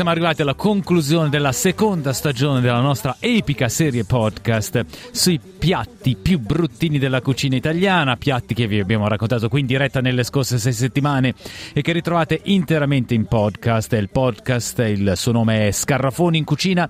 Siamo arrivati alla conclusione della seconda stagione della nostra epica serie podcast sui piatti più bruttini della cucina italiana, piatti che vi abbiamo raccontato qui in diretta nelle scorse sei settimane e che ritrovate interamente in podcast. Il podcast, il suo nome è Scarrafoni in cucina,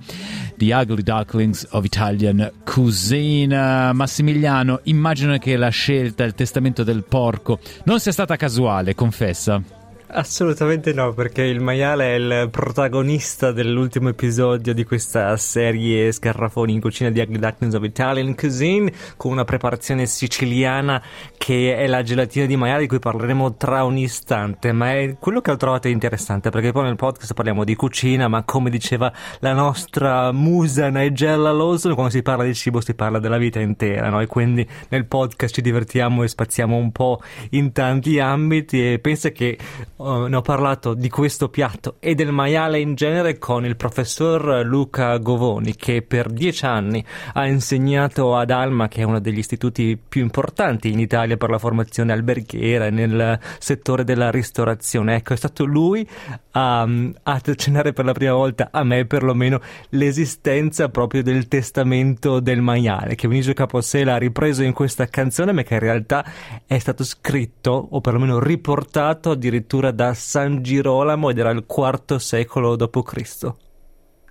The Ugly Ducklings of Italian Cuisine. Massimiliano, immagino che la scelta, il testamento del porco non sia stata casuale, confessa. Assolutamente no, perché il maiale è il protagonista dell'ultimo episodio di questa serie Scarrafoni in cucina di Ugly Ducklings of Italian Cuisine, con una preparazione siciliana che è la gelatina di maiale di cui parleremo tra un istante, ma è quello che ho trovato interessante, perché poi nel podcast parliamo di cucina, ma come diceva la nostra musa Nigella Lawson, quando si parla di cibo si parla della vita intera, no? E quindi nel podcast ci divertiamo e spaziamo un po' in tanti ambiti e pensa che uh, ne ho parlato di questo piatto e del maiale in genere con il professor Luca Govoni che per dieci anni ha insegnato ad Alma che è uno degli istituti più importanti in Italia per la formazione alberghiera e nel settore della ristorazione. Ecco, è stato lui a, a accennare per la prima volta a me perlomeno l'esistenza proprio del testamento del maiale che Vinicio Capossela ha ripreso in questa canzone ma che in realtà è stato scritto o perlomeno riportato addirittura da San Girolamo ed era il IV secolo d.C.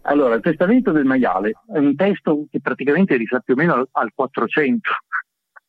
Allora, il testamento del maiale è un testo che praticamente risale più o meno al, al 400,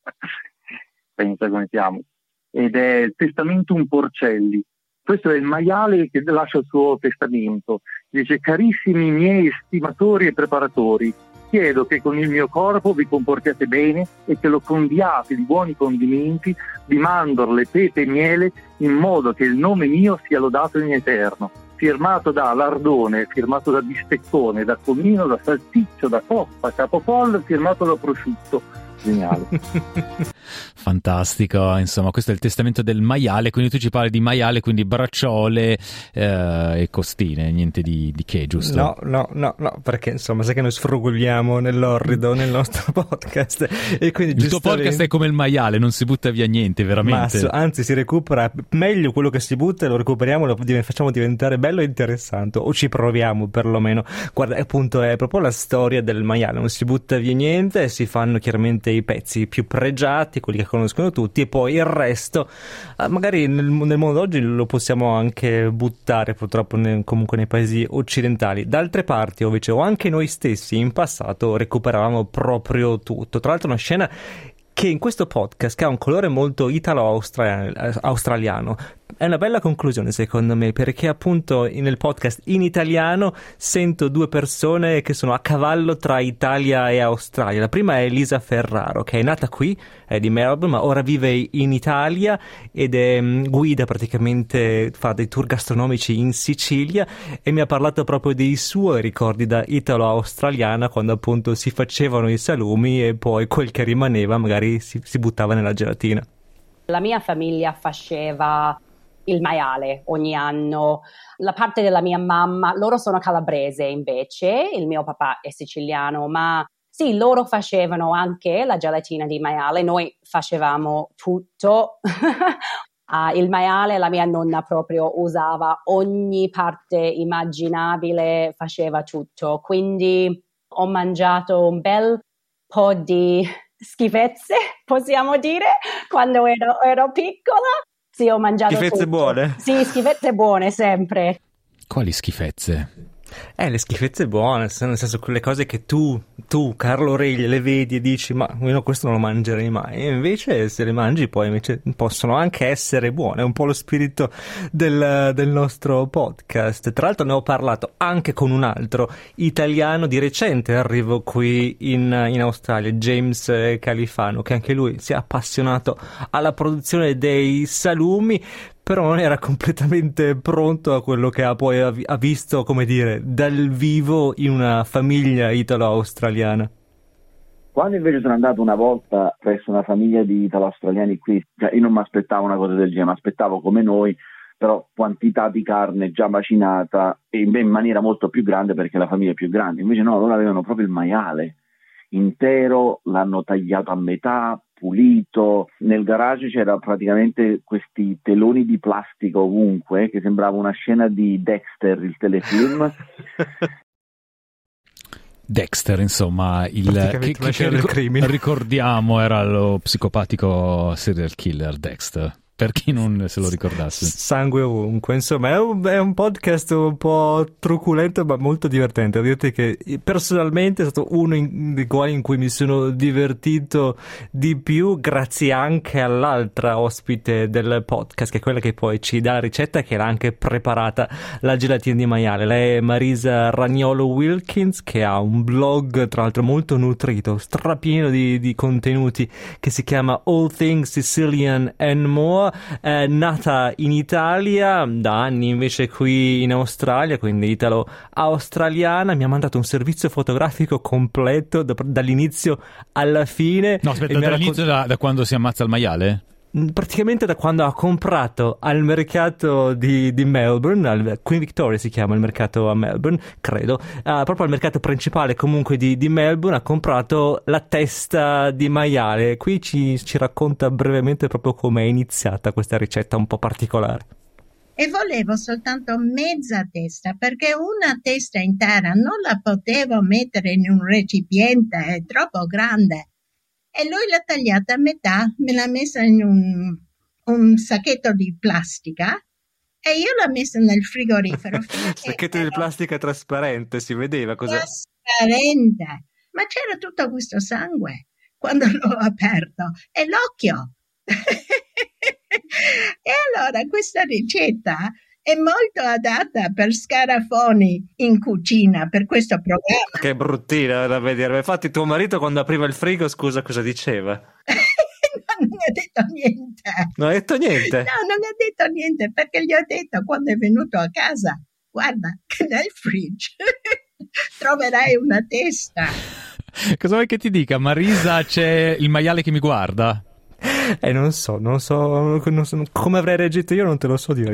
pensa come siamo, ed è il Testamentum Porcelli. Questo è il maiale che lascia il suo testamento. Dice, carissimi miei estimatori e preparatori, chiedo che con il mio corpo vi comportiate bene e che lo condiate di buoni condimenti, di mandorle, pepe e miele, in modo che il nome mio sia lodato in eterno. Firmato da lardone, firmato da bisteccone, da comino, da salsiccio, da coppa, capocollo, firmato da prosciutto geniale. Fantastico, insomma, questo è il testamento del maiale, quindi tu ci parli di maiale, quindi bracciole eh, e costine, niente di, di, che, giusto? No, no, no, no, perché insomma, sai che noi sfrugugliamo nell'orrido nel nostro podcast e quindi Il tuo podcast è come il maiale, non si butta via niente, veramente. Ma, anzi, si recupera meglio quello che si butta, lo recuperiamo, lo facciamo diventare bello e interessante, o ci proviamo perlomeno. Guarda, appunto, è proprio la storia del maiale, non si butta via niente si fanno chiaramente i pezzi più pregiati, quelli che conoscono tutti, e poi il resto, ah, magari nel, nel mondo d'oggi lo possiamo anche buttare purtroppo nel, comunque nei paesi occidentali. D'altre parti, invece, o anche noi stessi in passato recuperavamo proprio tutto. Tra l'altro, una scena che in questo podcast, che ha un colore molto italo-australiano, è una bella conclusione secondo me perché appunto nel podcast in italiano sento due persone che sono a cavallo tra Italia e Australia. La prima è Elisa Ferraro che è nata qui, è di Melbourne ma ora vive in Italia ed è mm, guida praticamente, fa dei tour gastronomici in Sicilia e mi ha parlato proprio dei suoi ricordi da italo-australiana quando appunto si facevano i salumi e poi quel che rimaneva magari si, si buttava nella gelatina. La mia famiglia faceva il maiale ogni anno. La parte della mia mamma, loro sono calabrese invece, il mio papà è siciliano, ma sì, loro facevano anche la gelatina di maiale, noi facevamo tutto. uh, il maiale la mia nonna proprio usava ogni parte immaginabile, faceva tutto. Quindi ho mangiato un bel po' di schifezze, possiamo dire, quando ero, ero piccola sì, ho mangiato Schifezze tutto. buone? Sì, schifezze buone, sempre. Quali schifezze? Eh, le schifezze buone, nel senso quelle cose che tu, tu, Carlo Regli, le vedi e dici ma io questo non lo mangerei mai. E invece se le mangi poi invece possono anche essere buone, è un po' lo spirito del, del nostro podcast. Tra l'altro ne ho parlato anche con un altro italiano di recente, arrivo qui in, in Australia, James Califano, che anche lui si è appassionato alla produzione dei salumi però non era completamente pronto a quello che ha poi ha visto, come dire, dal vivo in una famiglia italo-australiana. Quando invece sono andato una volta presso una famiglia di italo-australiani qui, cioè io non mi aspettavo una cosa del genere, mi aspettavo come noi però quantità di carne già macinata e in maniera molto più grande perché la famiglia è più grande. Invece no, loro avevano proprio il maiale intero, l'hanno tagliato a metà, pulito. Nel garage c'era praticamente questi teloni di plastica ovunque, che sembrava una scena di Dexter, il telefilm. Dexter, insomma, il che, che, che ricordiamo era lo psicopatico serial killer Dexter per chi non se lo ricordasse. Sangue ovunque, insomma, è un, è un, podcast un po' truculento ma molto divertente. Devo dirti che personalmente è stato uno in, dei quali in cui mi sono divertito di più, grazie anche all'altra ospite del podcast, che è quella che poi ci dà la ricetta, che era anche preparata la gelatina di maiale. Lei è Marisa Ragnolo Wilkins, che ha un blog, tra l'altro, molto nutrito, strapieno di, di contenuti, che si chiama All Things Sicilian and More eh, nata in Italia, da anni invece qui in Australia, quindi italo-australiana, mi ha mandato un servizio fotografico completo da, dall'inizio alla fine. No, aspetta, dall'inizio raccont- da, da quando si ammazza il maiale? Praticamente da quando ha comprato al mercato di, di, Melbourne, al Queen Victoria si chiama il mercato a Melbourne, credo, uh, proprio al mercato principale comunque di, di, Melbourne ha comprato la testa di maiale. Qui ci, ci racconta brevemente proprio come è iniziata questa ricetta un po' particolare. E volevo soltanto mezza testa perché una testa intera non la potevo mettere in un recipiente, è troppo grande e lui l'ha tagliata a metà, me l'ha messa in un, un sacchetto di plastica e io l'ho messa nel frigorifero. sacchetto di plastica trasparente, si vedeva cosa... Trasparente, ma c'era tutto questo sangue quando l'ho aperto e l'occhio. e allora questa ricetta è molto adatta per scarafoni in cucina per questo programma. Che bruttina da vedere. Infatti, tuo marito quando apriva il frigo, scusa, cosa diceva? no, non ha detto niente. Non ha detto niente? No, non ha detto niente perché gli ho detto quando è venuto a casa: guarda, che nel fridge troverai una testa. Cosa vuoi che ti dica? Marisa, c'è il maiale che mi guarda? Eh, non so, non so, non so, come avrei reagito io, non te lo so dire.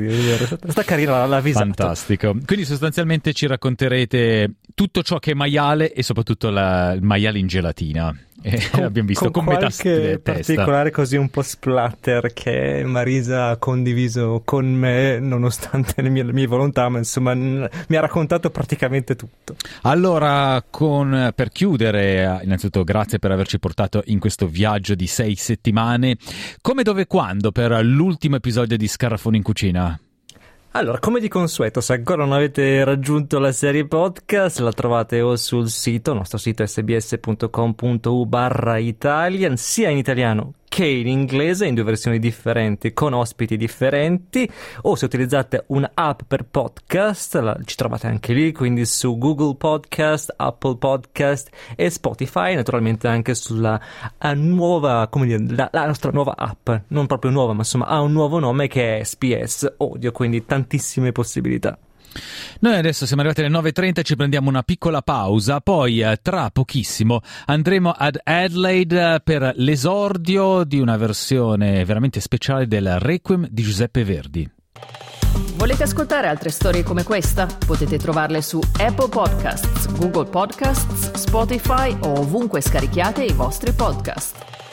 Sta carina la, la visata. Fantastico. Quindi sostanzialmente ci racconterete tutto ciò che è maiale e soprattutto la, il maiale in gelatina. Eh, con, abbiamo visto con, con qualche particolare così un po' splatter che Marisa ha condiviso con me nonostante le mie, le mie volontà ma insomma n- mi ha raccontato praticamente tutto. Allora con, per chiudere innanzitutto grazie per averci portato in questo viaggio di sei settimane. Come dove quando per l'ultimo episodio di Scarafone in cucina allora, come di consueto, se ancora non avete raggiunto la serie podcast, la trovate o sul sito, il nostro sito sbs.com.u barra Italian, sia in italiano in inglese in due versioni differenti con ospiti differenti o se utilizzate un'app per podcast la, ci trovate anche lì quindi su Google Podcast, Apple Podcast e Spotify naturalmente anche sulla nuova come dire la, la, nostra nuova app non proprio nuova ma insomma ha un nuovo nome che è SPS Audio quindi tantissime possibilità noi adesso siamo arrivati alle 9.30, ci prendiamo una piccola pausa, poi eh, tra pochissimo andremo ad Adelaide eh, per l'esordio di una versione veramente speciale del Requiem di Giuseppe Verdi. Volete ascoltare altre storie come questa? Potete trovarle su Apple Podcasts, Google Podcasts, Spotify o ovunque scarichiate i vostri podcast.